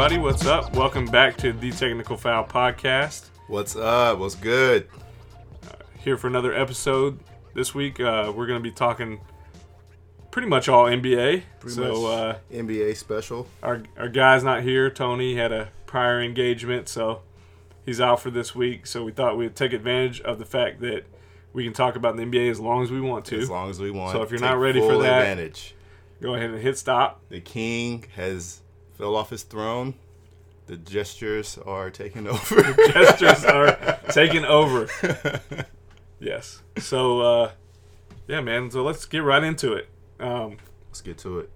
everybody. What's up? Welcome back to the Technical Foul Podcast. What's up? What's good? Here for another episode. This week, uh, we're going to be talking pretty much all NBA. Pretty so, much uh, NBA special. our, our guy's not here. Tony had a prior engagement, so he's out for this week. So, we thought we'd take advantage of the fact that we can talk about the NBA as long as we want to. As long as we want. So if you're Take not ready for that- advantage. Go ahead and hit stop. The king has fell off his throne. The gestures are taking over. the Gestures are taking over. Yes. So, uh, yeah, man. So let's get right into it. Um, Let's get to it.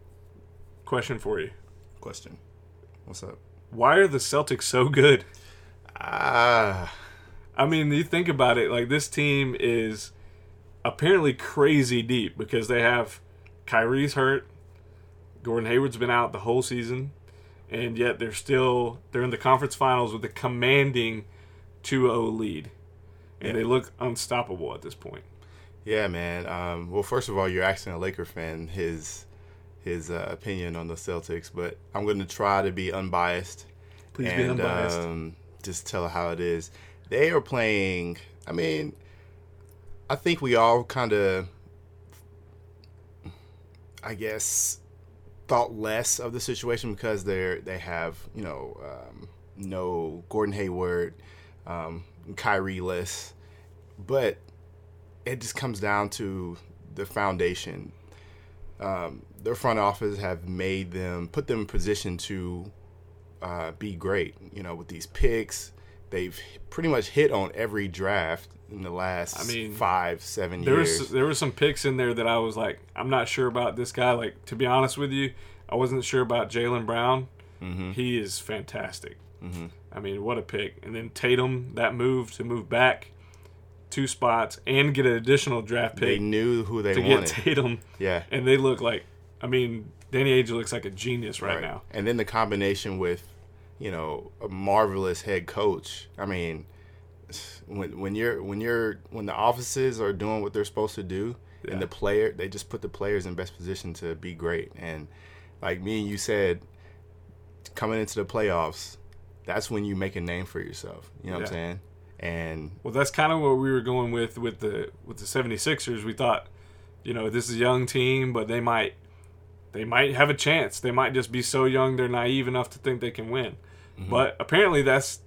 question for you: Question. What's up? Why are the Celtics so good? Ah, I mean, you think about it. Like this team is apparently crazy deep because they have Kyrie's hurt, Gordon Hayward's been out the whole season, and yet they're still they're in the conference finals with a commanding 2-0 lead, and they look unstoppable at this point. yeah, man. Um, well, first of all, you're asking a Laker fan his his uh, opinion on the Celtics, but I'm going to try to be unbiased. Please be unbiased. Um, just tell how it is. They are playing. I mean, I think we all kind of, I guess, thought less of the situation because they're they have you know um, no Gordon Hayward, um, Kyrie less, but it just comes down to the foundation. Um, their front office have made them put them in position to uh, be great. You know, with these picks, they've pretty much hit on every draft in the last I mean, five, seven There years. was there were some picks in there that I was like, I'm not sure about this guy. Like to be honest with you, I wasn't sure about Jaylen Brown. Mm-hmm. He is fantastic. I mean, what a pick! And then Tatum, that move to move back two spots and get an additional draft pick. they knew who they to wanted. get Tatum, yeah, and they look like. I mean, Danny Ainge looks like a genius right, now. And then the combination with, you know, a marvelous head coach. I mean, when when you're when you're when the offices are doing what they're supposed to do, Yeah. and the player they just put the players in best position to be great. And like me and you said, coming into the playoffs, that's when you make a name for yourself. You know what I'm saying? And Well, that's kind of what we were going with with the with the 76ers. We thought, you know, this is a young team, but they might they might have a chance. They might just be so young they're naive enough to think they can win. Mm-hmm. But apparently that's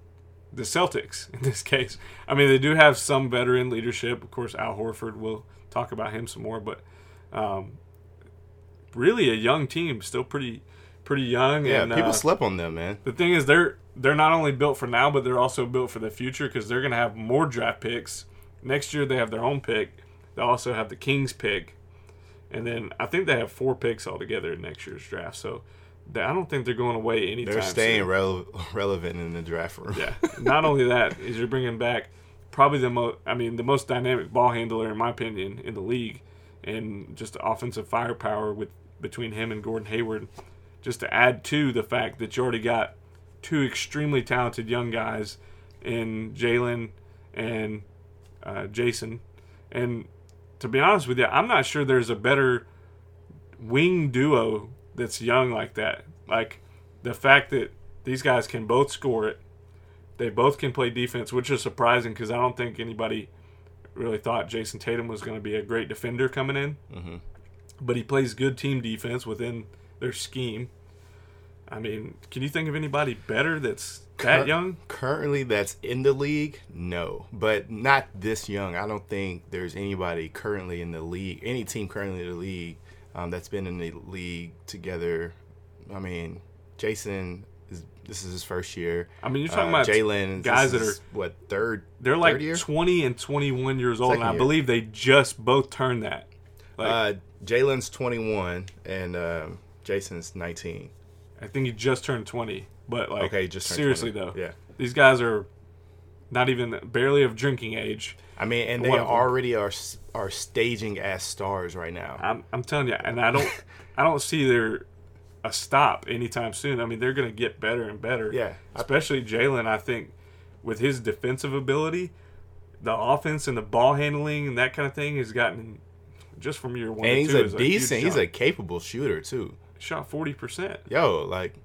the Celtics in this case. I mean, they do have some veteran leadership. Of course, Al Horford. We'll talk about him some more, but um, really a young team, still pretty pretty young. yeah, and, people uh, slept on them, man. the thing is, they're they're not only built for now, but they're also built for the future because they're going to have more draft picks next year. They have their own pick. They also have the Kings pick, and then I think they have four picks altogether in next year's draft. So I don't think they're going away anytime. They're staying rele- relevant in the draft room. Yeah. Not only that is you're bringing back probably the most. I mean, the most dynamic ball handler in my opinion in the league, and just offensive firepower with between him and Gordon Hayward. Just to add to the fact that you already got two extremely talented young guys in Jaylen and uh, Jayson, and to be honest with you, I'm not sure there's a better wing duo that's young like that. Like the fact that these guys can both score it, they both can play defense, which is surprising because I don't think anybody really thought Jayson Tatum was going to be a great defender coming in. Mm-hmm. But he plays good team defense within their scheme. I mean, can you think of anybody better that's that Cur- young? Currently, that's in the league, no, but not this young. I don't think there's anybody currently in the league, any team currently in the league um, that's been in the league together. I mean, Jayson is this is his first year. I mean, you're talking Uh, about Jaylen. guys that are what third? They're like third year? 20 and 21 years old, Second and I year. believe they just both turned that. Like, Uh, Jaylen's 21 and um, Jayson's 19. I think he just turned 20. But like, Okay, just seriously 20. though, Yeah. these guys are not even barely of drinking age. I mean, and they One already are are staging as stars right now. I'm, I'm telling you, and I don't, I don't see their a stop anytime soon. I mean, they're going to get better and better. Yeah. especially Jaylen. I think with his defensive ability, the offense and the ball handling and that kind of thing has gotten just from year one. and he's two a decent, he's a capable shooter too. shot forty percent. Yo, like,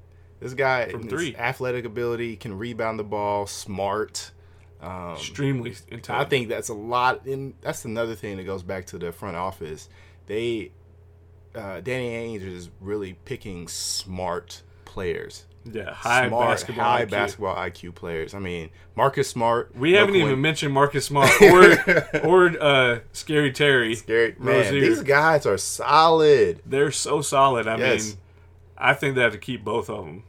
This guy, From three. athletic ability, can rebound the ball, smart. Um, Extremely I think that's a lot, and that's another thing that goes back to the front office. They, uh, Danny Ainge is really picking smart players, yeah, high smart, basketball. high IQ. basketball IQ players. I mean, Marcus Smart. We haven't even mentioned Marcus Smart or or uh, Scary Terry. Scary man. Rozier. These guys are solid. They're so solid. I Yes. mean, I think they have to keep both of them.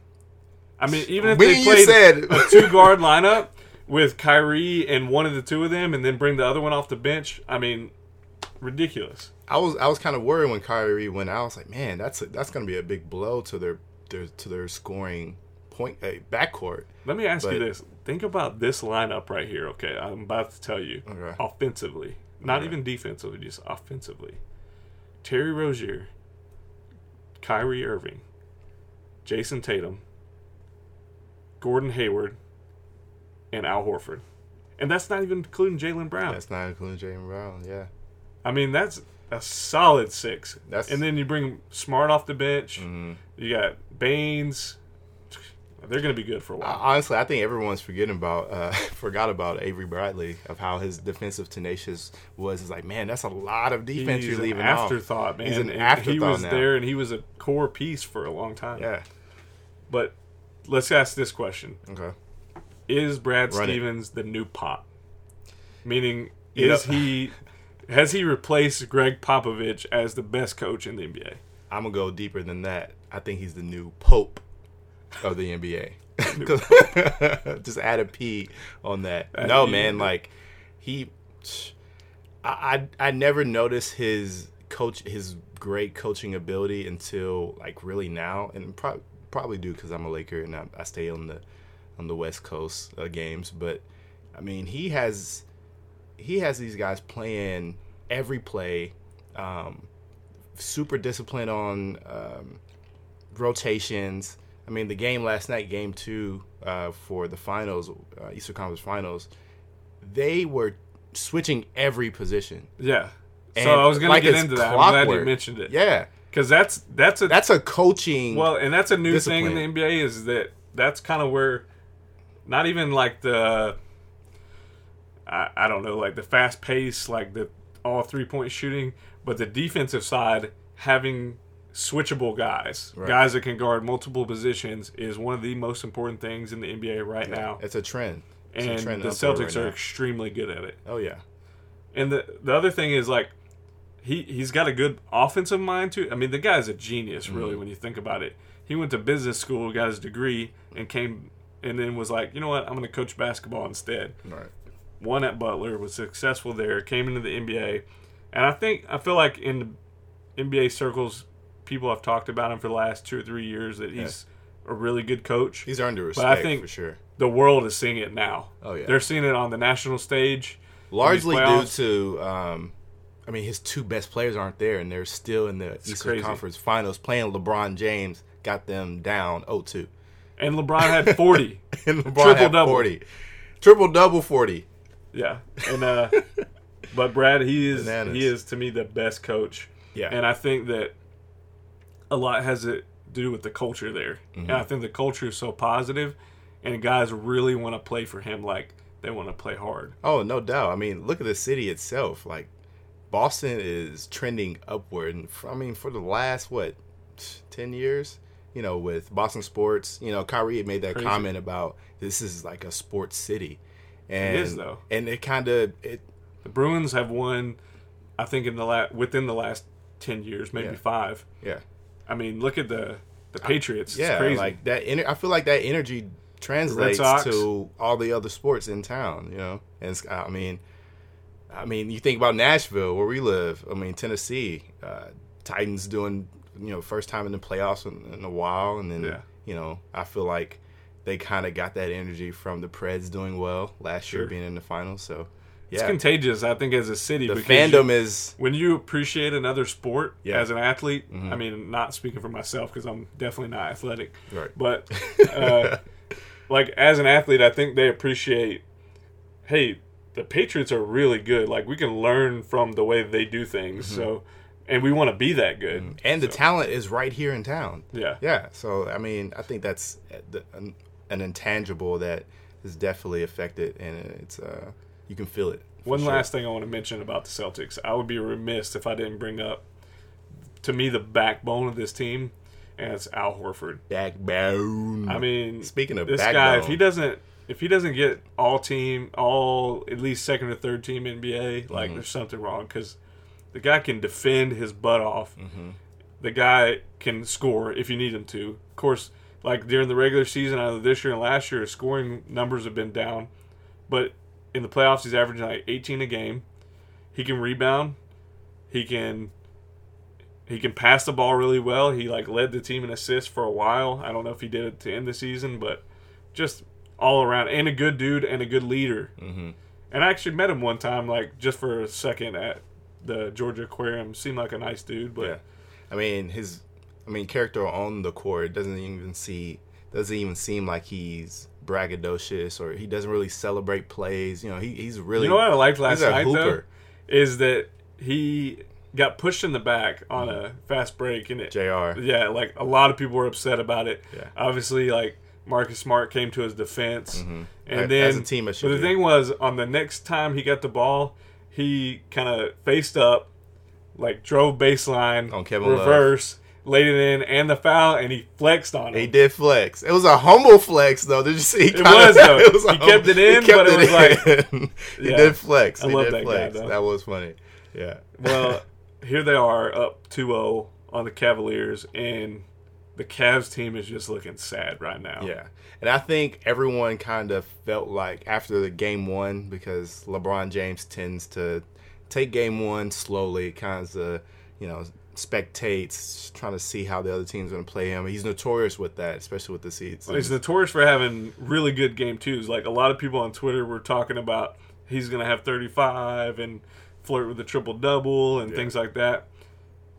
I mean, even if Me they played said- a two guard lineup with Kyrie and one of the two of them, and then bring the other one off the bench, I mean, ridiculous. I was I was kind of worried when Kyrie went out. I was like, man, that's a, that's going to be a big blow to their, their to their scoring point uh, backcourt. Let me ask you this: Think about this lineup right here. Okay, I'm about to tell you. Okay. Offensively, not Okay. even defensively, just offensively. Terry Rozier, Kyrie Irving, Jayson Tatum, Gordon Hayward, and Al Horford. And that's not even including Jaylen Brown. That's not including Jaylen Brown. Yeah, I mean, that's a solid six. That's- and then you bring Smart off the bench. Mhm. You got Baynes. They're going to be good for a while. honestly, I think everyone's forgetting about uh, forgot about Avery Bradley of how his defensive tenacious was. It's like, man, that's a lot of defense He's you're an leaving off. afterthought, man. He's an And afterthought He was now. there, and he was a core piece for a long time. Yeah. But let's ask this question: Okay. Is Brad Run it. Stevens the new Pop? Meaning, is he has he replaced Gregg Popovich as the best coach in the NBA? I'm gonna go deeper than that. I think he's the new Pope of the NBA. Just add a P on that. No, man, like he, I, I, I never noticed his coach, his great coaching ability until like really now, and pro- probably do because I'm a Laker and I, I stay on the on the West Coast uh, games. But I mean, he has he has these guys playing every play. Um, super disciplined on um, rotations. I mean, the game last night, game two uh, for the finals, uh, Eastern Conference Finals, they were switching every position. Yeah. And so I was going like to get into that. I'm glad you mentioned it. Yeah, Because that's that's a that's a coaching. well, and that's a new thing in the NBA is that that's kind of where, not even like the, I, I don't know, like the fast pace, like the all three point shooting, but the defensive side having switchable guys, Right. guys that can guard multiple positions, is one of the most important things in the NBA right now. it's a trend. It's a And trend the Celtics right are now. extremely good at it. Oh yeah, And the the other thing is like he he's got a good offensive mind too. I mean, the guy's a genius, Mm-hmm. really, when you think about it. He went to business school, got his degree, and came and then was like, you know what, I'm going to coach basketball instead. right. Won at Butler, was successful there, came into the NBA, and I think I feel like in the NBA circles, people have talked about him for the last two or three years that he's a really good coach. He's earned the But I think- for sure. The world is seeing it now. Oh yeah, They're seeing it on the national stage. largely due to. Um, I mean, his two best players aren't there, and they're still in the Eastern crazy. Conference Finals playing. LeBron James got them down 0-2. And LeBron had 40. and LeBron Triple had double. 40. Triple double 40. Yeah, and uh, but Brad, he is Bananas. he is to me the best coach, Yeah. and I think that a lot has to do with the culture there, Mm-hmm. and I think the culture is so positive, and guys really want to play for him like they want to play hard. Oh, no doubt. I mean, look at the city itself. Like, Boston is trending upward. And I mean, for the last, what, 10 years? You know, with Boston sports, you know, Kyrie made that Crazy. comment about this is like a sports city. And, is, though. And it kind of, it, The Bruins have won, I think in the la- within the last ten years, maybe Yeah. five. yeah. I mean, look at the the Patriots. Yeah, it's crazy. like that. Ener- I feel like that energy translates to all the other sports in town. You know, and I mean, I mean, you think about Nashville, where we live. I mean, Tennessee, uh, Titans doing you know first time in the playoffs in, in a while, and then Yeah. you know I feel like they kind of got that energy from the Preds doing well last year, being in the finals. So it's contagious. I think as a city, the fandom you- is when you appreciate another sport Yeah. as an athlete, Mhm. I mean, not speaking for myself because I'm definitely not athletic, right. but uh, like as an athlete, I think they appreciate. Hey, the Patriots are really good. Like we can learn from the way they do things. Mm-hmm. So and we want to be that good. and the talent is right here in town. yeah, Yeah, so I mean, I think that's an, an intangible that is definitely affected, and it's uh, you can feel it. One sure. last thing I want to mention about the Celtics. I would be remiss if I didn't bring up, to me, the backbone of this team, and it's Al Horford. backbone. I mean, speaking of this backbone, guy, if he doesn't, if he doesn't get all team, all at least second or third team NBA, like Mm-hmm. there's something wrong because the guy can defend his butt off. Mm-hmm. The guy can score if you need him to. Of course, like during the regular season, either this year and last year, his scoring numbers have been down, but in the playoffs, he's averaging like 18 a game. He can rebound. He can. He can pass the ball really well. He like led the team in assists for a while. I don't know if he did it to end the season, but just all around and a good dude and a good leader. hmm And I actually met him one time, like just for a second at the Georgia Aquarium. Seemed like a nice dude, but Yeah. I mean his, I mean character on the court doesn't even see doesn't even seem like he's braggadocious or he doesn't really celebrate plays. You know, he, he's really you know what I liked last night though is that he got pushed in the back on a fast break and it Jr. yeah like a lot of people were upset about it Yeah. obviously like Marcus Smart came to his defense mm-hmm. and As- then as a team, it should but the do. thing was on the next time he got the ball he kind of faced up like drove baseline On Kevin Love. reverse laid it in and the foul and he flexed on it. He did flex. It was a humble flex, though. Did you see? He It was, though. He kept it in, but it was like he Yeah. did flex. I he love did that guy, flex. though. that was funny. Yeah. well, here they are up 2-0 on the Cavaliers, and the Cavs team is just looking sad right now. Yeah. And I think everyone kind of felt like after the game one, because LeBron James tends to take game one slowly, kind of, you know, spectates, trying to see how the other team's going to play him. He's notorious with that, especially with the seeds. He's notorious for having really good game twos. Like a lot of people on Twitter were talking about he's going to have 35 and flirt with the triple double and Yeah. things like that.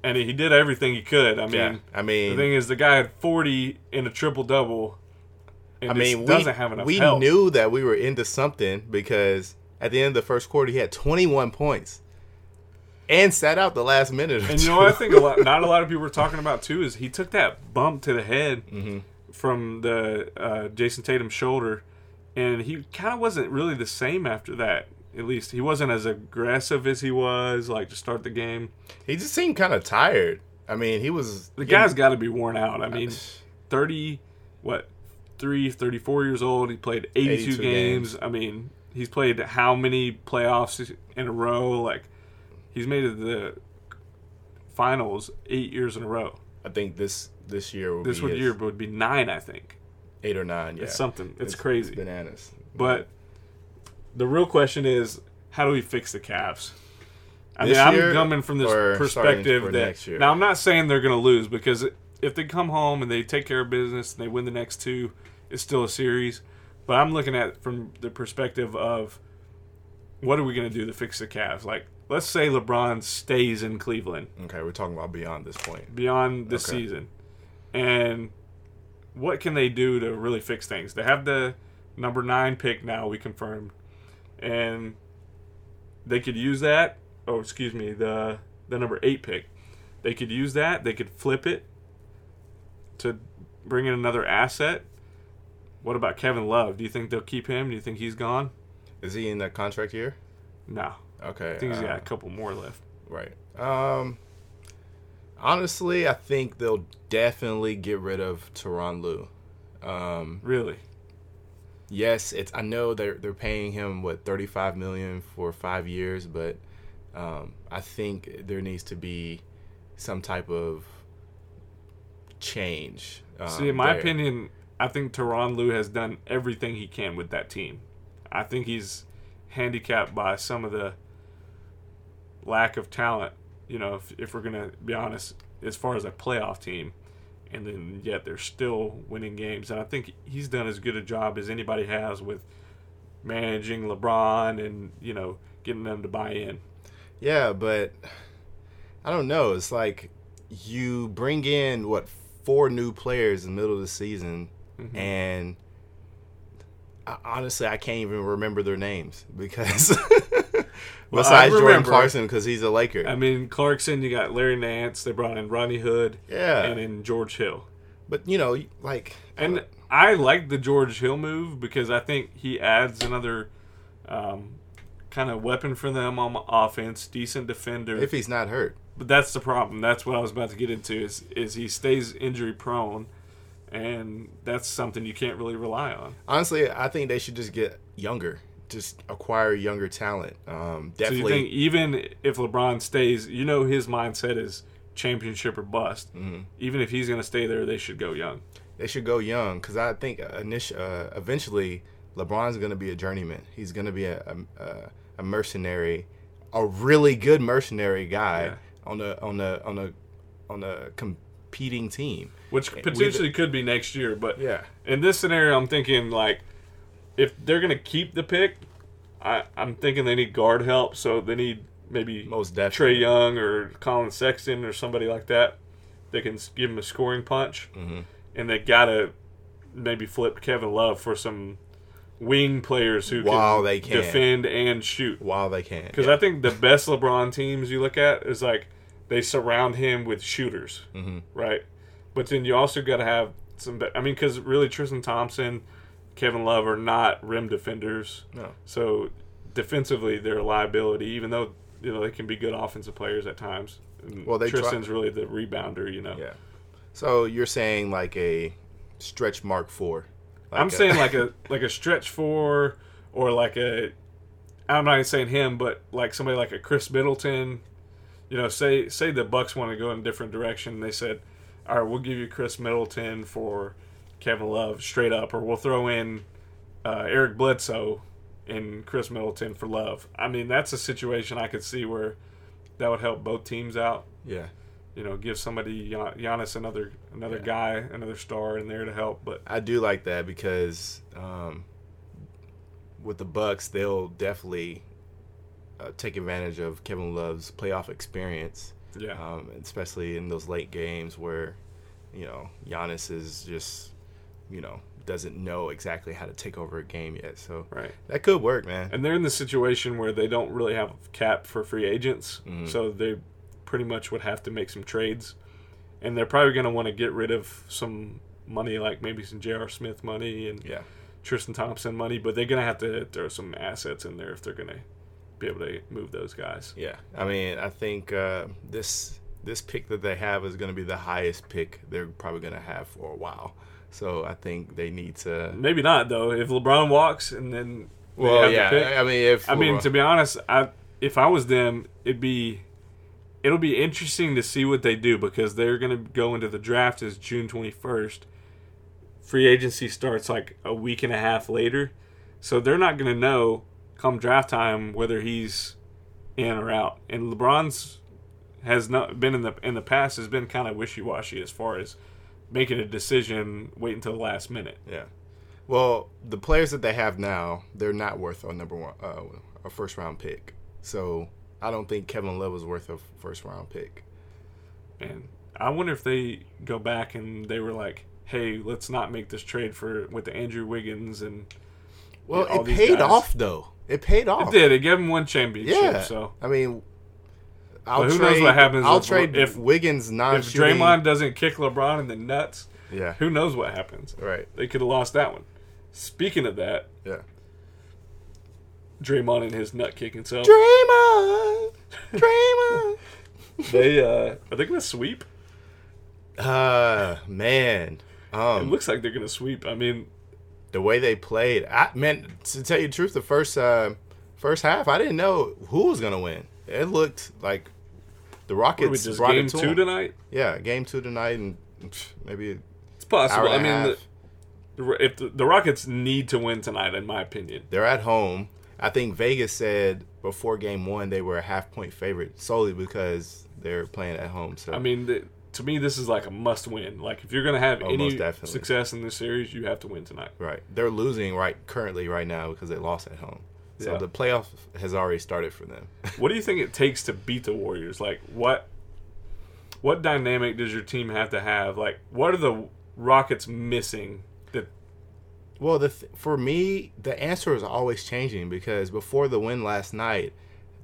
And he did everything he could. I mean, yeah. I mean, the thing is, the guy had 40 in a triple double. I mean, we, doesn't have enough we help. knew that we were into something because at the end of the first quarter, he had 21 points and sat out the last minute. Or And you know what I think a lot, not a lot of people were talking about too is he took that bump to the head Mm-hmm. from the uh, Jayson Tatum shoulder, and he kind of wasn't really the same after that. At least he wasn't as aggressive as he was like to start the game. he just seemed kind of tired. I mean, he was The guy's got to be worn out. I mean, thirty, what, three, 34 years old. He played eighty-two 82 games. games. I mean, he's played how many playoffs in a row? Like he's made it the finals eight years in a row. I think this this year This be would his year would be nine, I think. eight or nine. Yeah, It's something. It's, crazy. bananas. But the real question is, how do we fix the Cavs? I This mean, I'm coming from this perspective that next year? now I'm not saying they're going to lose because if they come home and they take care of business and they win the next two, it's still a series. But I'm looking at it from the perspective of what are we going to do to fix the Cavs? Like, let's say LeBron stays in Cleveland Okay, we're talking about beyond this point. beyond this Okay. season. And what can they do to really fix things? They have the number nine pick now, we confirmed. And they could use that oh excuse me, the the number eight pick. They could use that, they could flip it to bring in another asset. What about Kevin Love? Do you think they'll keep him? Do you think he's gone? Is he in that contract year? No. Okay, I think he's uh, got a couple more left. Right. Um. Honestly, I think they'll definitely get rid of Tyronn Lue. Um, Really? Yes, it's. I know they're they're paying him what thirty five million for five years, but um, I think there needs to be some type of change. Um, See, in my there. opinion, I think Tyronn Lue has done everything he can with that team. I think he's handicapped by some of the lack of talent. You know, if, if we're gonna be honest, as far as a playoff team, and then yet they're still winning games, and I think he's done as good a job as anybody has with managing LeBron and you know getting them to buy in. Yeah, but I don't know. It's like you bring in what four new players in the middle of the season, Mhm. and I, honestly, I can't even remember their names because Besides Jordan Clarkson, because he's a Laker. I mean, Clarkson, you got Larry Nance. They brought in Ronnie Hood. Yeah. And then George Hill. but you know, like, And I like the George Hill move because I think he adds another um, kind of weapon for them on offense. Decent defender. if he's not hurt, But that's the problem. That's what I was about to get into. Is is he stays injury prone, and that's something you can't really rely on. honestly, I think they should just get younger, just acquire younger talent. Um, So you definitely, think even if LeBron stays, you know his mindset is championship or bust. Mm-hmm. Even if he's going to stay there, they should go young. they should go young because I think initial, uh, eventually LeBron's going to be a journeyman. He's going to be a, a a mercenary, a really good mercenary guy Yeah. on the on the on the on the competing team. Which potentially could be next year, but Yeah. in this scenario, I'm thinking like if they're going to keep the pick, I, I'm thinking they need guard help, so they need maybe Most Trae. Young or Collin Sexton or somebody like that. They can give him a scoring punch, Mm-hmm. and they gotta maybe flip Kevin Love for some wing players who While can they can. defend and shoot. While they can, Because I think the best LeBron teams you look at is like they surround him with shooters, Mhm. right? But then you also got to have some. I mean, because really Tristan Thompson, Kevin Love are not rim defenders, no. so defensively they're a liability. Even though you know they can be good offensive players at times. And Well, they try- Tristan's really the rebounder, you know. Yeah. So you're saying like a stretch mark four? Like I'm a- saying like a like a stretch four or like a I'm not even saying him, but like somebody like a Khris Middleton. You know, say say the Bucks want to go in a different direction. They said, "All right, we'll give you Khris Middleton for Kevin Love straight up, or we'll throw in uh, Eric Bledsoe and Khris Middleton for Love." I mean, that's a situation I could see where that would help both teams out. yeah. You know, give somebody Gian- Giannis another another Yeah. guy, another star in there to help. But I do like that because um, with the Bucks, they'll definitely uh, take advantage of Kevin Love's playoff experience, yeah, um, especially in those late games where you know Giannis is just you know doesn't know exactly how to take over a game yet. So right. that could work, man. And they're in the situation where they don't really have a cap for free agents, Mhm. so they pretty much would have to make some trades. And they're probably going to want to get rid of some money, like maybe some J.R. Smith money and Yeah. Tristan Thompson money, but they're going to have to throw some assets in there if they're going to be able to move those guys. Yeah, I mean, I think uh, this this pick that they have is going to be the highest pick they're probably going to have for a while. So I think they need to. Maybe not though. If LeBron walks and then Well, yeah, pick- I mean, if I mean, to be honest, I if I was them, it'd be it'll be interesting to see what they do because they're going to go into the draft as June 21st. Free agency starts like a week and a half later. So they're not going to know come draft time whether he's in or out. And LeBron's has not been in the in the past has been kind of wishy-washy as far as making a decision wait until the last minute. yeah. Well, the players that they have now, they're not worth a number one, uh, a first round pick. So I don't think Kevin Love is worth a first round pick. And I wonder if they go back and they were like, "Hey, let's not make this trade for with the Andrew Wiggins and Well, all it paid guys. off though. It paid off. it did. It gave him one championship. Yeah. So I mean, I'll But who trade, knows what happens I'll if- trade if- Wiggins not if shooting. Draymond doesn't kick LeBron in the nuts, yeah, who knows what happens? right. They could have lost that one. Speaking of that, Yeah. Draymond and his nut kicking self. Draymond, Draymond. they uh, are they going to sweep? Uh man, It um, looks like they're going to sweep. I mean, the way they played, I man, to tell you the truth, the first uh, first half, I didn't know who was gonna win. It looked like the what Rockets just brought game it to two 'em. tonight? Yeah, game two tonight, and maybe It's possible. I mean, the, if the, the Rockets need to win tonight, in my opinion. they're at home. I think Vegas said before game one they were a half point favorite solely because they're playing at home. So I mean, the, to me, this is like a must win. Like, if you're going to have Oh, any success in this series, you have to win tonight. right, they're losing right currently right now because they lost at home. So Yeah. the playoff has already started for them. What do you think it takes to beat the Warriors? Like, what what dynamic does your team have to have? Like, what are the Rockets missing? That Well, the th- for me, the answer is always changing because before the win last night,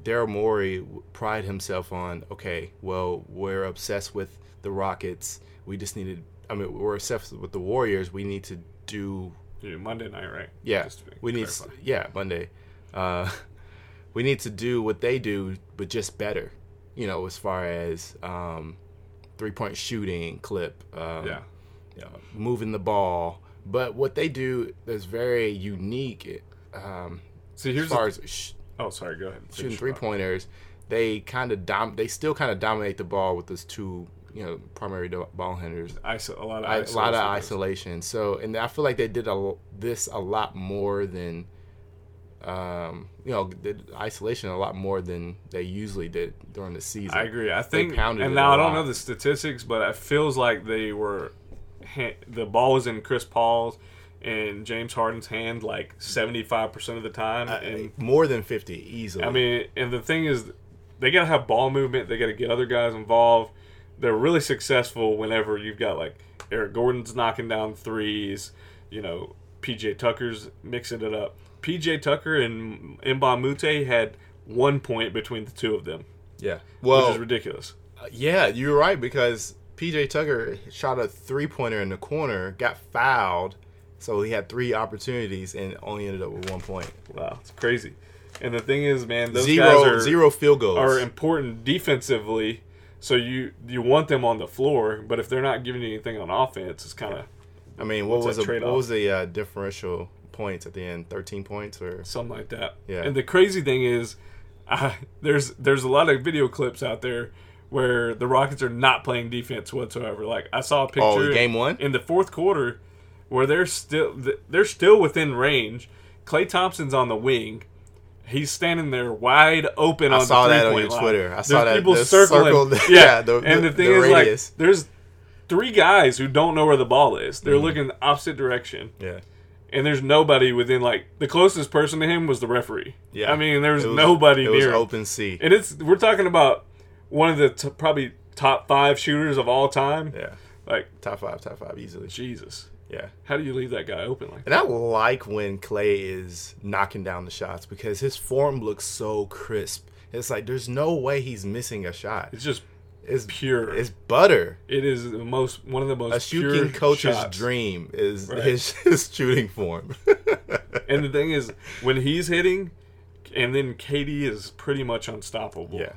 Daryl Morey pride himself on. Okay, well, we're obsessed with the Rockets. We just needed. I mean, we're obsessed with the Warriors. We need to do. Monday night, right? Yeah, we need. Yeah, Monday. Uh, we need to do what they do, but just better. You know, as far as um, three point shooting clip. Um, Yeah. know, moving the ball. But what they do that's very unique. Um, See, as here's far the, as sh- oh, sorry, go ahead. shooting three pointers, they kind of dom. They still kind of dominate the ball with those two, you know, primary do- ball handlers. Iso- a lot of I, a lot of isolation. So, and I feel like they did a, l- this a lot more than, um, you know, did isolation a lot more than they usually did during the season. I agree. I think, pounded and now I don't know the statistics, but it feels like they were. The ball was in Chris Paul's and James Harden's hand like seventy five percent of the time, and More than fifty easily. I mean, and the thing is, they got to have ball movement. They got to get other guys involved. They're really successful whenever you've got like Eric Gordon's knocking down threes. You know, PJ Tucker's mixing it up. PJ Tucker and Mbah Mute had one point between the two of them, yeah. well, which is ridiculous. Yeah, you're right because PJ Tucker shot a three pointer in the corner, got fouled, so he had three opportunities and only ended up with one point. Wow, it's crazy. And the thing is, man, those Zero, guys are zero field goals. are important defensively. So you you want them on the floor, but if they're not giving you anything on offense, it's kind of I mean, what was the, what was the uh, differential points at the end? Thirteen points or something like that. Yeah. And the crazy thing is, uh, there's there's a lot of video clips out there where the Rockets are not playing defense whatsoever. Like I saw a picture Oh, game one? in the fourth quarter where they're still they're still within range. Klay Thompson's on the wing. He's standing there wide open I on saw the that on your line. Twitter. I saw that- people the circling. circled- yeah, yeah, the- and the the- thing the is, radius. like, there's three guys who don't know where the ball is. They're looking the opposite direction yeah, and there's nobody within like the closest person to him was the referee. yeah. I mean, there was, It nobody It was near him. open sea. and it's we're talking about one of the t- probably top five shooters of all time. yeah, Like top five, top five easily. Jesus, Yeah. how do you leave that guy open like that? And I like when Klay is knocking down the shots because his form looks so crisp. It's like there's no way he's missing a shot. It's just It's pure. It's butter. it is the most one of the most A shooting pure coach's shots. dream is Right. his, his shooting form. And the thing is, when he's hitting, and then KD is pretty much unstoppable. yeah.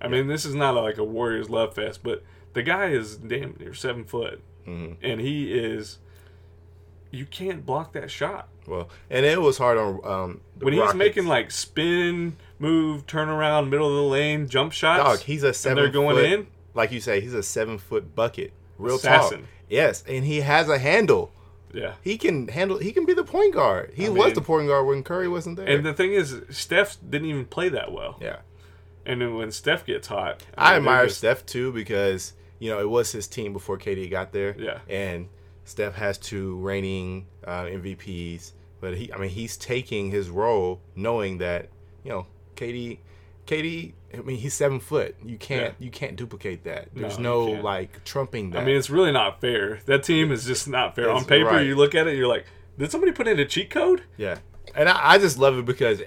I mean, this is not like a Warriors love fest, but the guy is damn near seven foot, Mhm. and he is. You can't block that shot Well, and it was hard on um, the when he's Rockets. making like spin, move, turn around, middle of the lane, jump shots. dog. He's a seven. they're going foot, in? like you say. He's a seven foot bucket. Real Assassin. Yes, and he has a handle. yeah. He can handle. He can be the point guard. He I was mean- the point guard when Curry wasn't there. And the thing is, Steph didn't even play that well. yeah. And then when Steph gets hot, I mean, admire just- Steph too because you know it was his team before KD got there. Yeah. and Steph has two reigning uh, MVPs, but he, I mean, he's taking his role knowing that you know KD, KD. I mean, he's seven foot. You can't you can't duplicate that. There's No, no, like trumping that. I mean, it's really not fair. That team is just not fair. It's- On paper, right. you look at it, you're like, did somebody put in a cheat code? yeah, and I, I just love it because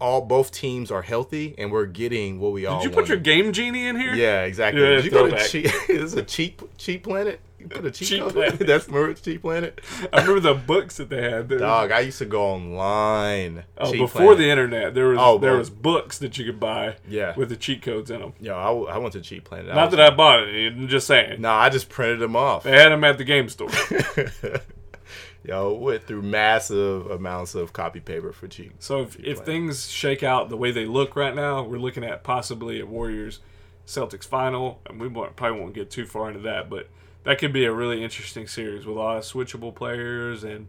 all both teams are healthy and we're getting what we all. Did you put your game genie in here? Yeah, exactly. Yeah, Did you go to cheat? this is a cheat cheat planet. You put a cheat, Cheat code? Planet. That's remember cheat planet. I remember the books that they had. There Dog, I used to go online. oh, Cheat before Planet. the internet, there was Oh, there was books that you could buy Yeah. with the cheat codes in them. Yo, I went to Cheat Planet. Not that I bought it. I'm just saying. No, I just printed them off. They had them at the game store. Yo, went through massive amounts of copy paper for cheap. So if, if things shake out the way they look right now, we're looking at possibly a Warriors Celtics final, and we won't, probably won't get too far into that, but that could be a really interesting series with a lot of switchable players and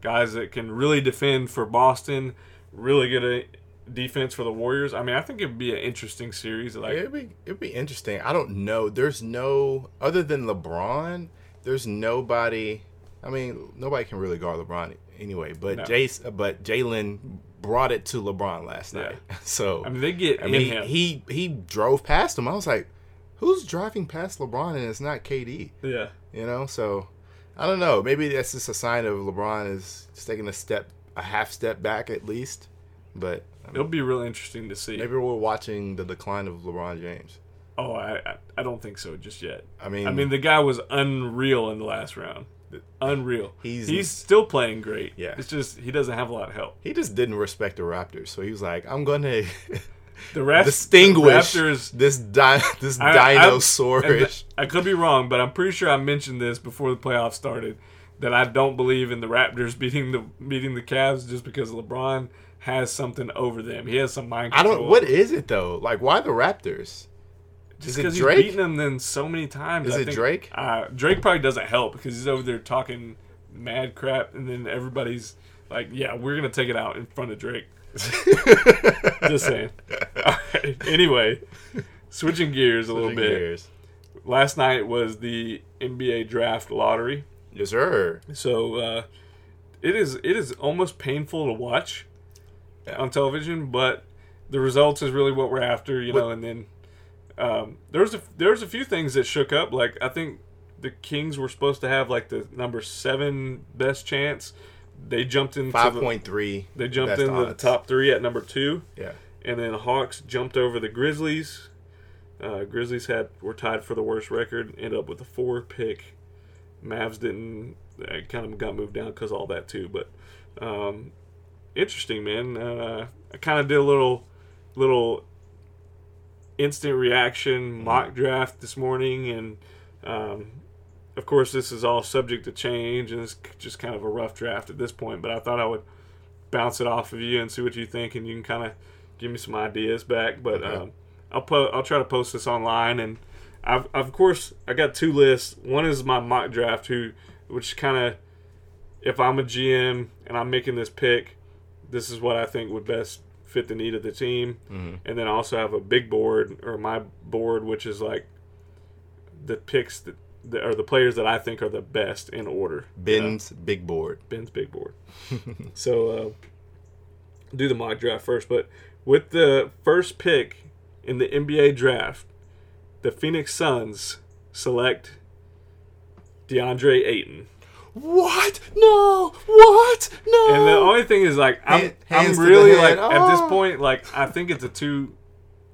guys that can really defend for Boston, really good defense for the Warriors. I mean, I think it'd be an interesting series. Like, It'd be it'd be interesting. I don't know. There's no other than LeBron. There's nobody. I mean, nobody can really guard LeBron anyway. But No. Jace, but Jaylen brought it to LeBron last Yeah. night. So I mean, they get I mean, him. he he drove past him. I was like, who's driving past LeBron and it's not KD? yeah. You know, so I don't know. Maybe that's just a sign of LeBron is taking a step, a half step back at least. but I It'll be really interesting to see. maybe we're watching the decline of LeBron James. Oh, I, I I don't think so just yet. I mean, I mean, the guy was unreal in the last round. Unreal. He's- he's still playing great. Yeah. It's just he doesn't have a lot of help. he just didn't respect the Raptors, so he was like, "I'm going to The distinguish the Raptors. this di- this I- I- dinosaurish." and I could be wrong, but I'm pretty sure I mentioned this before the playoffs started that I don't believe in the Raptors beating the beating the Cavs just because LeBron has something over them. He has some mind I don't. What is it though? Like, why the Raptors? Just Is it because he's beaten them then so many times. Is I it think- Drake? Uh, Drake probably doesn't help because he's over there talking mad crap, and then everybody's like, "Yeah, we're gonna take it out in front of Drake." Just saying. Right. Anyway, switching gears a little bit. gears. Last night was the NBA draft lottery, Yes, sir. so uh, it is it is almost painful to watch Yeah. on television, but the results is really what we're after, you know. And then um, there's a there's a few things that shook up. Like I think the Kings were supposed to have like the number seven best chance. They jumped into Five the, point three. they jumped into the top three at number two, Yeah. and then Hawks jumped over the Grizzlies. Uh, Grizzlies had were tied for the worst record. Ended up with a four pick. Mavs didn't. They kind of got moved down because all that too. But um, interesting, man. Uh, I kind of did a little little instant reaction mock draft this morning, and um, of course, this is all subject to change, and it's just kind of a rough draft at this point. But I thought I would bounce it off of you and see what you think, and you can kind of give me some ideas back. But Okay. um, I'll po- I'll try to post this online, and I've of course I got two lists. One is my mock draft, who which kind of if I'm a GM and I'm making this pick, this is what I think would best fit the need of the team. Mm-hmm. And then I also have a big board or my board, which is like the picks that, that are the players that I think are the best in order. Ben's big board. Ben's big board. so uh, do the mock draft first, but with the first pick in the NBA draft, the Phoenix Suns select DeAndre Ayton. What? No. What? No. And the only thing is like I'm Hand- I'm really like at this Oh. point like I think it's a two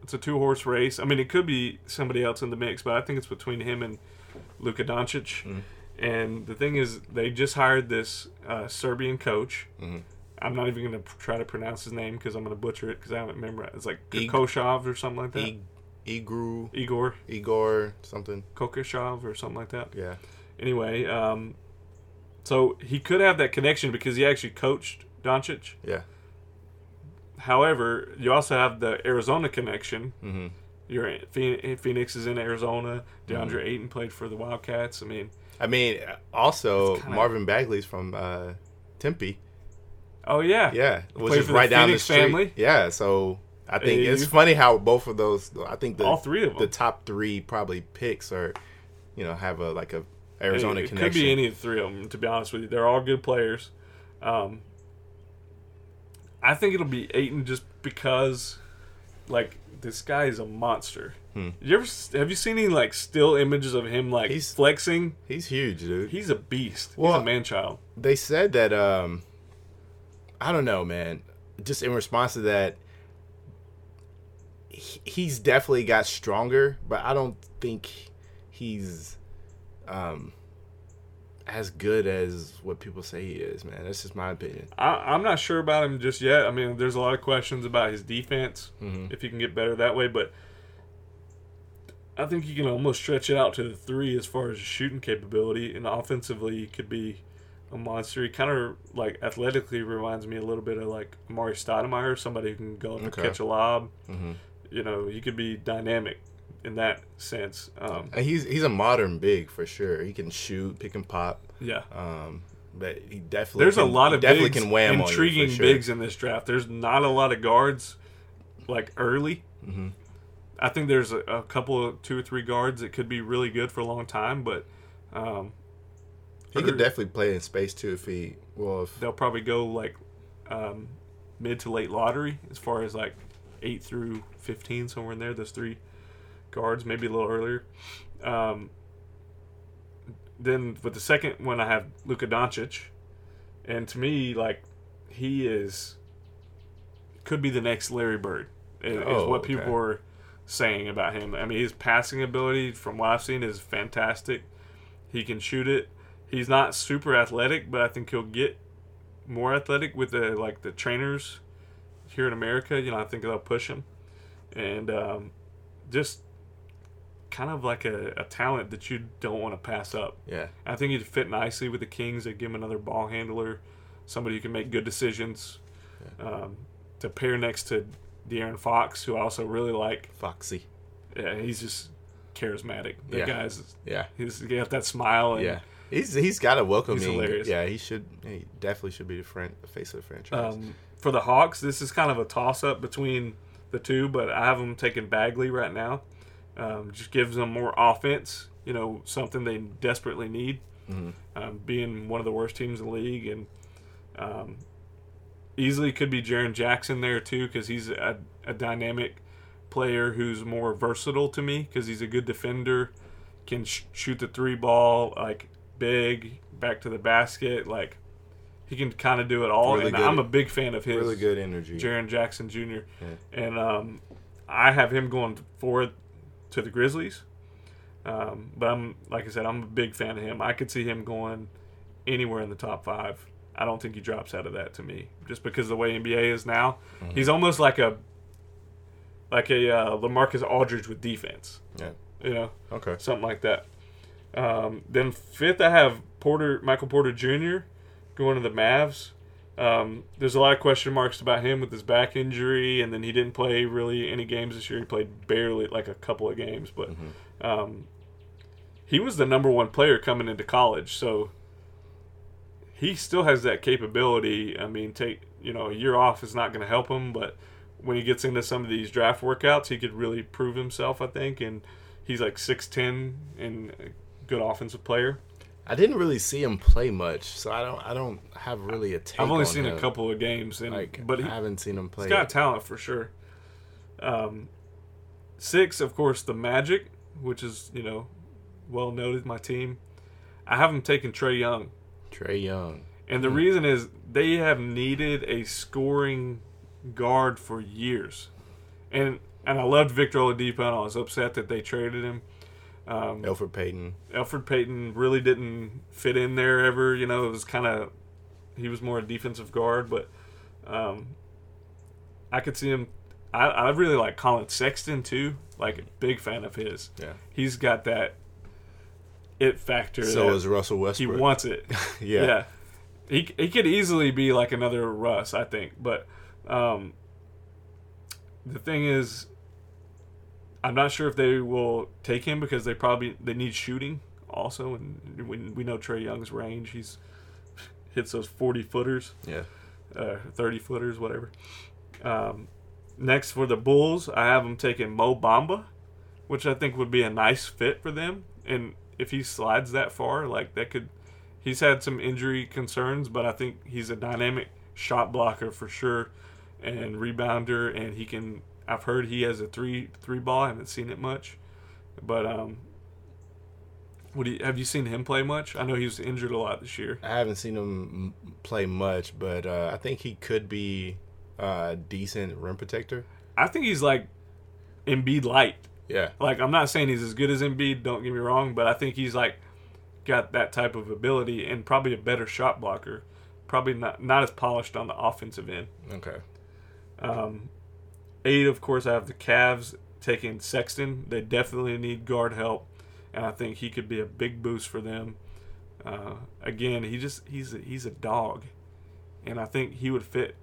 it's a two horse race. I mean it could be somebody else in the mix, but I think it's between him and Luka Doncic. Mm. And the thing is they just hired this uh, Serbian coach. Mhm. I'm not even going to try to pronounce his name because I'm going to butcher it because I haven't memorized. It's like Kokoshov or something like that. Igru, Igor Igor, something. Kokoshov or something like that. Yeah. Anyway, um, so he could have that connection because he actually coached Doncic. Yeah. However, you also have the Arizona connection. Mm-hmm. You're in, Phoenix is in Arizona. DeAndre Ayton played for the Wildcats. I mean, I mean, also kinda- Marvin Bagley's from uh, Tempe. oh yeah, Yeah, which is right down the street. family? Yeah, so I think Hey, it's you- funny how both of those. I think the all three of them. the top three probably picks are, you know, have a like a Arizona it, it could be any of the three of them. To be honest with you, they're all good players. Um, I think it'll be Ayton just because, like, this guy is a monster. Hmm. You ever have you seen any like still images of him like He's- flexing? He's huge, dude. He's a beast. He's Well, a man child. they said that um I don't know, man. Just in response to that he- he's definitely got stronger, but I don't think he's um as good as what people say he is, man. That's just my opinion. I, I'm not sure about him just yet. I mean, there's a lot of questions about his defense, Mhm. if he can get better that way, but I think you can almost stretch it out to the three as far as shooting capability, and offensively, he could be a monster. He kind of like athletically reminds me a little bit of like Amar'e Stoudemire, somebody who can go up and catch a lob. Mhm. You know, he could be dynamic in that sense. Um, And he's he's a modern big for sure. He can shoot, pick and pop. yeah. Um but he definitely There's a lot of definitely bigs, can wham on you for intriguing sure. bigs in this draft. There's not a lot of guards like early. Mhm. I think there's a, a couple of two or three guards that could be really good for a long time, but um, He could definitely play in space too if he well if they'll probably go like um, mid to late lottery as far as like eight through fifteen somewhere in there. Those three guards, maybe a little earlier. Um, then with the second one, I have Luka Doncic, and to me, like he is could be the next Larry Bird. Is, Oh, is what people okay. are saying about him. I mean, his passing ability, from what I've seen, is fantastic. He can shoot it. He's not super athletic, but I think he'll get more athletic with the like the trainers here in America. You know, I think they'll push him, and um, just kind of like a, a talent that you don't want to pass up. Yeah. I think he'd fit nicely with the Kings. They give him another ball handler, somebody who can make good decisions. Um, to pair next to De'Aaron Fox, who I also really like. Foxy. Yeah, he's just charismatic. The Yeah. guy's Yeah. he's got that smile. And, Yeah. He's he's got a welcoming. hilarious. Yeah, he should. He definitely should be the, fran- the face of the franchise. Um, for the Hawks, this is kind of a toss up between the two, but I have them taking Bagley right now. Um, just gives them more offense. You know, something they desperately need. Mhm. Um, being one of the worst teams in the league, and um, easily could be Jaren Jackson there too, because he's a, a dynamic player who's more versatile to me because he's a good defender, can sh- shoot the three ball like big back to the basket, like. He can kind of do it all, Really and good- I'm a big fan of his. really good energy. Jaren Jackson Jr. Yeah. And um, I have him going forward to the Grizzlies. Um, but I'm like I said, I'm a big fan of him. I could see him going anywhere in the top five. I don't think he drops out of that to me, just because the way NBA is now. Mm-hmm. He's almost like a like a uh, LaMarcus Aldridge with defense. Yeah. You know, Okay. something like that. Um, then fifth, I have Porter, Michael Porter Jr. going to the Mavs. Um, there's a lot of question marks about him with his back injury, and then he didn't play really any games this year. He played barely, like a couple of games, but um, he was the number one player coming into college, so he still has that capability. I mean, take you know a year off is not going to help him, but when he gets into some of these draft workouts, he could really prove himself. I think, and he's like six ten and a good offensive player. I didn't really see him play much, so I don't. I don't have really a take. I've only on seen a couple of games, and Like, but he, I haven't seen him play. He's got talent for sure. Um, six, of course, the Magic, which is you know well noted. My team, I have them taking Trae Young, Trae Young. and the reason is they have needed a scoring guard for years, and and I loved Victor Oladipo, and I was upset that they traded him. Um, Elfrid Payton. Elfrid Payton really didn't fit in there ever. You know, it was kind of he was more a defensive guard, but um, I could see him. I, I really like Collin Sexton too. Like a big fan of his. Yeah. He's got that it factor. So is Russell Westbrook. he wants it. yeah. yeah. He he could easily be like another Russ, I think. But um, the thing is, I'm not sure if they will take him because they probably they need shooting also, and we, we know Trae Young's range. He's hits those 40 footers, Yeah. uh, 30 footers, whatever. Um, next for the Bulls, I have them taking Mo Bamba, which I think would be a nice fit for them. And if he slides that far, like that could, he's had some injury concerns, but I think he's a dynamic shot blocker for sure, and rebounder, and he can. I've heard he has a three three ball. I haven't seen it much, but um, what do you, have you seen him play much? I know he was injured a lot this year. I haven't seen him play much, but uh, I think he could be a decent rim protector. I think he's like Embiid light. Yeah. Like I'm not saying he's as good as Embiid, don't get me wrong, but I think he's like got that type of ability and probably a better shot blocker. Probably not not as polished on the offensive end. Okay. Um, eight, of course, I have the Cavs taking Sexton. They definitely need guard help, and I think he could be a big boost for them. Uh, again, he just he's a, he's a dog, and I think he would fit.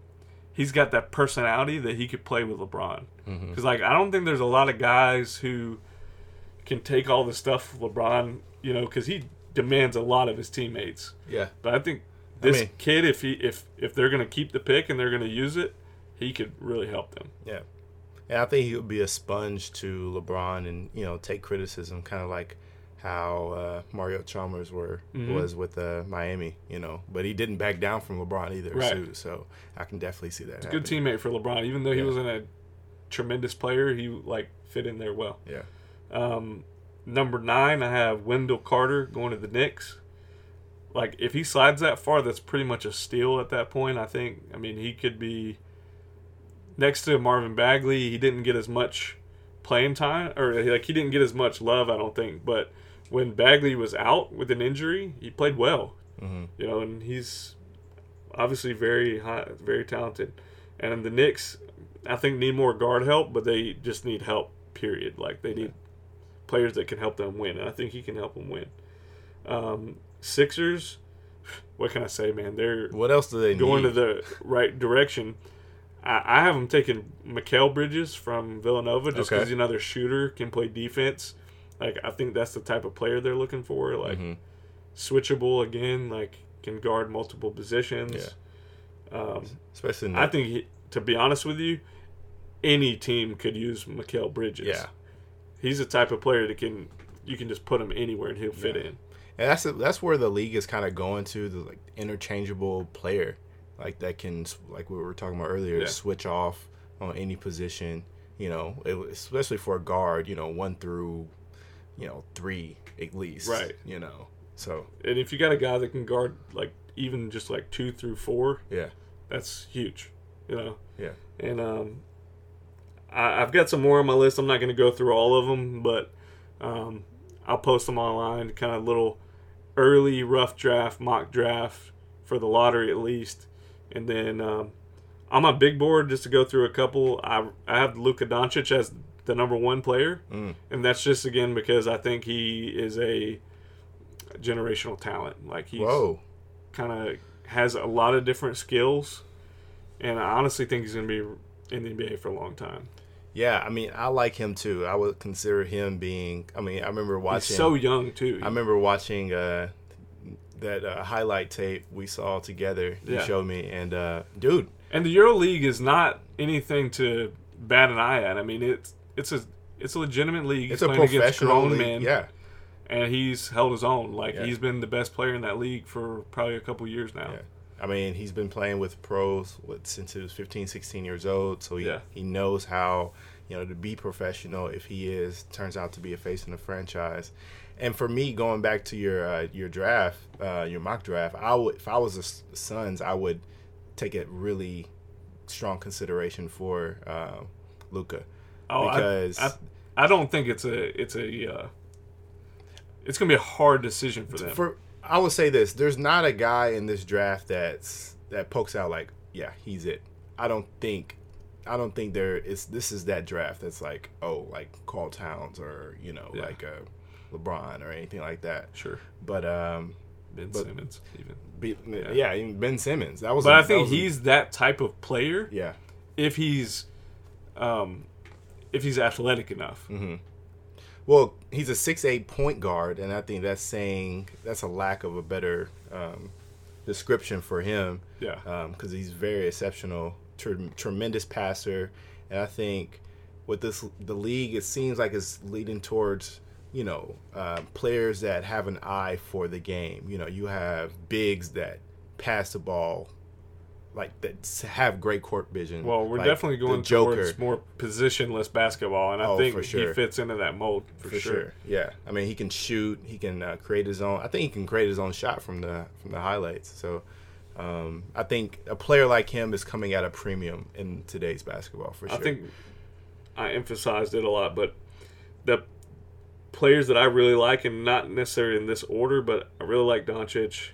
He's got that personality that he could play with LeBron. Because like I don't think there's a lot of guys who can take all the stuff LeBron, you know, because he demands a lot of his teammates. Yeah. But I think this mean- kid, if he if if they're gonna keep the pick and they're gonna use it, he could really help them. Yeah. And I think he would be a sponge to LeBron and, you know, take criticism, kind of like how uh, Mario Chalmers were Mhm. was with uh, Miami, you know. But he didn't back down from LeBron either. Right. So, so I can definitely see that. Good teammate for LeBron, even though he Yeah. wasn't a tremendous player, he like fit in there well. Yeah. Um, number nine, I have Wendell Carter going to the Knicks. Like if he slides that far, that's pretty much a steal at that point. I think. I mean, he could be next to Marvin Bagley, he didn't get as much playing time, or like he didn't get as much love, I don't think. But when Bagley was out with an injury, he played well. Mm-hmm. You know, and he's obviously very high, very talented. And the Knicks, I think, need more guard help, but they just need help. Period. Like they need players that can help them win, and I think he can help them win. Um, Sixers, what can I say, man? They're What else do they need going need? to the right direction. I, I have them taking Mikal Bridges from Villanova just Okay. because he's another shooter, can play defense. Like I think that's the type of player they're looking for. Like Mhm. switchable again, like can guard multiple positions. Um, Especially in I think, he, to be honest with you, any team could use Mikal Bridges. Yeah. he's the type of player that can you can just put him anywhere and he'll fit Yeah. in. And that's that's where the league is kind of going to the like interchangeable player, like that can like we were talking about earlier, Yeah. switch off on any position. You know, it, especially for a guard. You know, one through, you know, three at least. Right. You know, so And if you got a guy that can guard like even just like two through four, yeah, that's huge. You know. yeah, And um, I, I've got some more on my list. I'm not going to go through all of them, but um, I'll post them online. Kind of little early rough draft, mock draft for the lottery at least. And then um, on my big board, just to go through a couple, I, I have Luka Doncic as the number one player. Mm. And that's just, again, because I think he is a generational talent. Like he's kind of has a lot of different skills, and I honestly think he's going to be in the NBA for a long time. yeah. I mean, I like him too. I would consider him being. I mean, I remember watching. He's so young too. I remember watching uh, that uh, highlight tape we saw together. You Yeah. showed me, and uh, dude, and the EuroLeague is not anything to bat an eye at. I mean, it's it's a it's a legitimate league. it's He's a professional league. men, Yeah, and he's held his own. Like Yeah. he's been the best player in that league for probably a couple years now. Yeah. I mean, he's been playing with pros what, since he was 15, 16 years old, so he, Yeah. he knows how, you know, to be professional if he is turns out to be a face in the franchise. And for me, going back to your uh, your draft, uh, your mock draft, I would if I was the Suns, I would take a really strong consideration for uh, Luka Oh, because I, I don't think it's a it's a uh, it's gonna be a hard decision for them. for I would say this: there's not a guy in this draft that's that pokes out like, yeah, he's it. I don't think, I don't think there is. This is that draft that's like, oh, like Karl Towns or you know, Yeah. like uh, LeBron or anything like that. sure, But um, Ben But- Simmons even. be, Yeah. yeah. even Ben Simmons. That was. But a- I that think a- he's that type of player yeah. if he's um if he's athletic enough. Mm-hmm. Well, he's a six eight point guard, and I think that's saying that's a lack of a better um, description for him. Yeah. because he's very exceptional, tre- tremendous passer, and I think with this the league, it seems like it's leading towards you know uh, players that have an eye for the game. You know, you have bigs that pass the ball. Like that have great court vision. Well, we're like definitely going towards more positionless basketball, and I Oh, think for he fits into that mold for, for sure. sure. Yeah, I mean, he can shoot. He can uh, create his own. I think he can create his own shot from the from the highlights. So, um, I think a player like him is coming at a premium in today's basketball for sure. I think I emphasized it a lot, but the players that I really like, and not necessarily in this order, but I really like Doncic,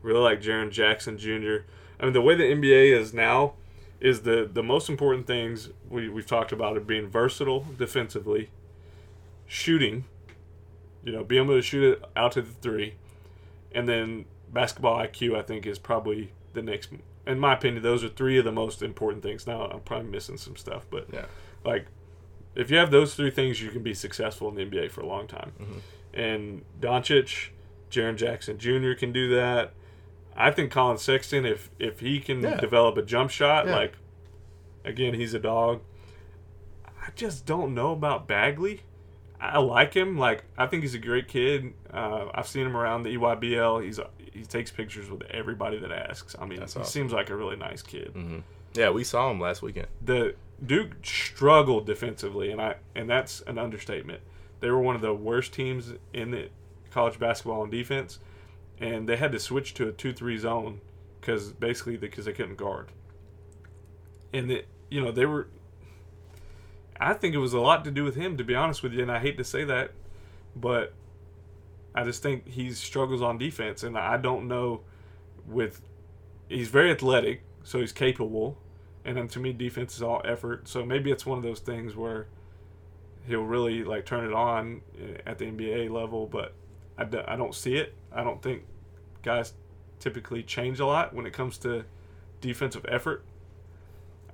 really like Jaren Jackson Jr. I mean, the way the NBA is now is the the most important things we we've talked about it being versatile defensively, shooting, you know, being able to shoot it out to the three, and then basketball IQ. I think is probably the next. In my opinion, those are three of the most important things. Now I'm probably missing some stuff, but yeah, like if you have those three things, you can be successful in the NBA for a long time. Mm-hmm. And Doncic, Jaren Jackson Jr. can do that. I think Collin Sexton, if if he can Yeah. develop a jump shot, Yeah. like again, he's a dog. I just don't know about Bagley. I like him. Like I think he's a great kid. Uh, I've seen him around the EYBL. He's he takes pictures with everybody that asks. I mean, That's he awesome. seems like a really nice kid hmm yeah, we saw him last weekend. the Duke struggled defensively, and I and that's an understatement. They were one of the worst teams in the college basketball on defense, and they had to switch to a two-three zone because basically because they couldn't guard. And the, you know, they were. I think it was a lot to do with him, to be honest with you, and I hate to say that, but I just think he struggles on defense, and I don't know. With he's very athletic, so he's capable, and then to me, defense is all effort. So maybe it's one of those things where he'll really like turn it on at the NBA level, but I, d- I don't see it. I don't think guys typically change a lot when it comes to defensive effort.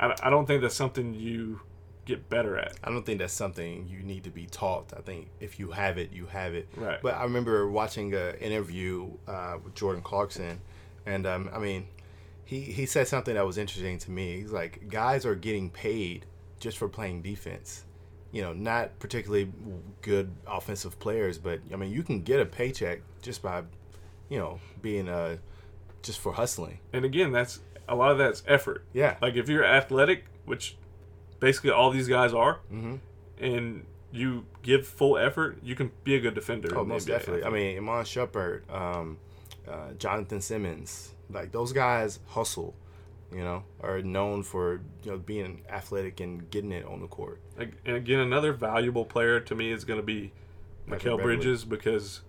I, I don't think that's something you get better at. I don't think that's something you need to be taught. I think if you have it, you have it. Right. But I remember watching an interview uh, with Jordan Clarkson, and um, I mean, he he said something that was interesting to me. He's like, guys are getting paid just for playing defense. You know, not particularly good offensive players, but I mean, you can get a paycheck just by, you know, being a just for hustling. And again, that's a lot of that's effort. Yeah. Like if you're athletic, which basically all these guys are, Mm-hmm. and you give full effort, you can be a good defender. Oh, most NBA, definitely. I mean, Iman Shumpert, um, uh, Jonathan Simmons, like those guys hustle, you know, are known for you know being athletic and getting it on the court. And again, another valuable player to me is going to be Michael Mikal Bridges because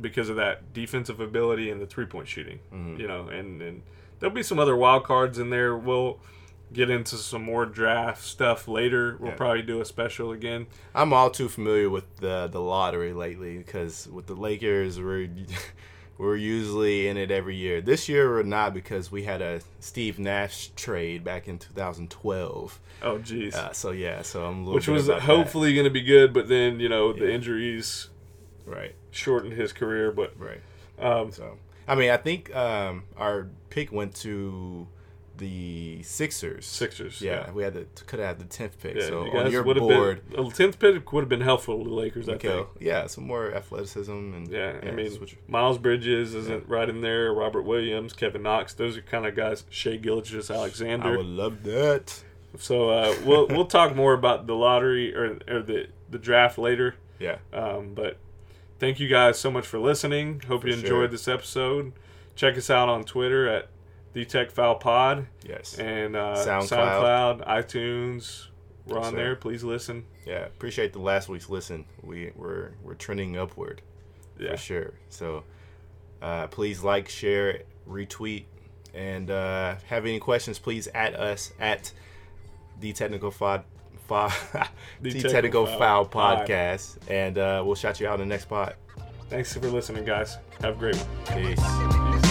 because of that defensive ability and the three point shooting. Mhm. You know, and and there'll be some other wild cards in there. We'll get into some more draft stuff later. We'll Yeah. probably do a special again. I'm all too familiar with the the lottery lately because with the Lakers we're we're usually in it every year. This year we're not because we had a Steve Nash trade back in 2012. Oh, jeez. Uh, so yeah, so I'm a little Which was hopefully going to be good, but then you know the injuries right, shortened his career. But right. um, So I mean, I think um, our pick went to the Sixers. Sixers, Yeah, yeah. we had the could have had the tenth pick. yeah, so you on your would have board, been a tenth pick would have been helpful to the Lakers. I think. Yeah, some more athleticism and Yeah, I mean, switch- Miles Bridges isn't right in there. Robert Williams, Kevin Knox, those are kind of guys. Shai Gilgeous, I Alexander. would love that. So uh, we'll we'll talk more about the lottery or, or the the draft later. Yeah, Um, but thank you guys so much for listening. Hope For you sure. enjoyed this episode. Check us out on Twitter at the Tech Foul Pod yes, and uh, SoundCloud. SoundCloud, iTunes. We're Yes, on sir. there. Please listen. yeah. Appreciate the last week's listen. We we're we're trending upward Yeah. for sure. So uh, please like, share, retweet, and uh, have any questions? Please at us at the technical fod. Fo- The Technical technical Foul foul Pod. podcast, and uh, we'll shout you out in the next pod. Thanks for listening, guys. Have a great one. Peace.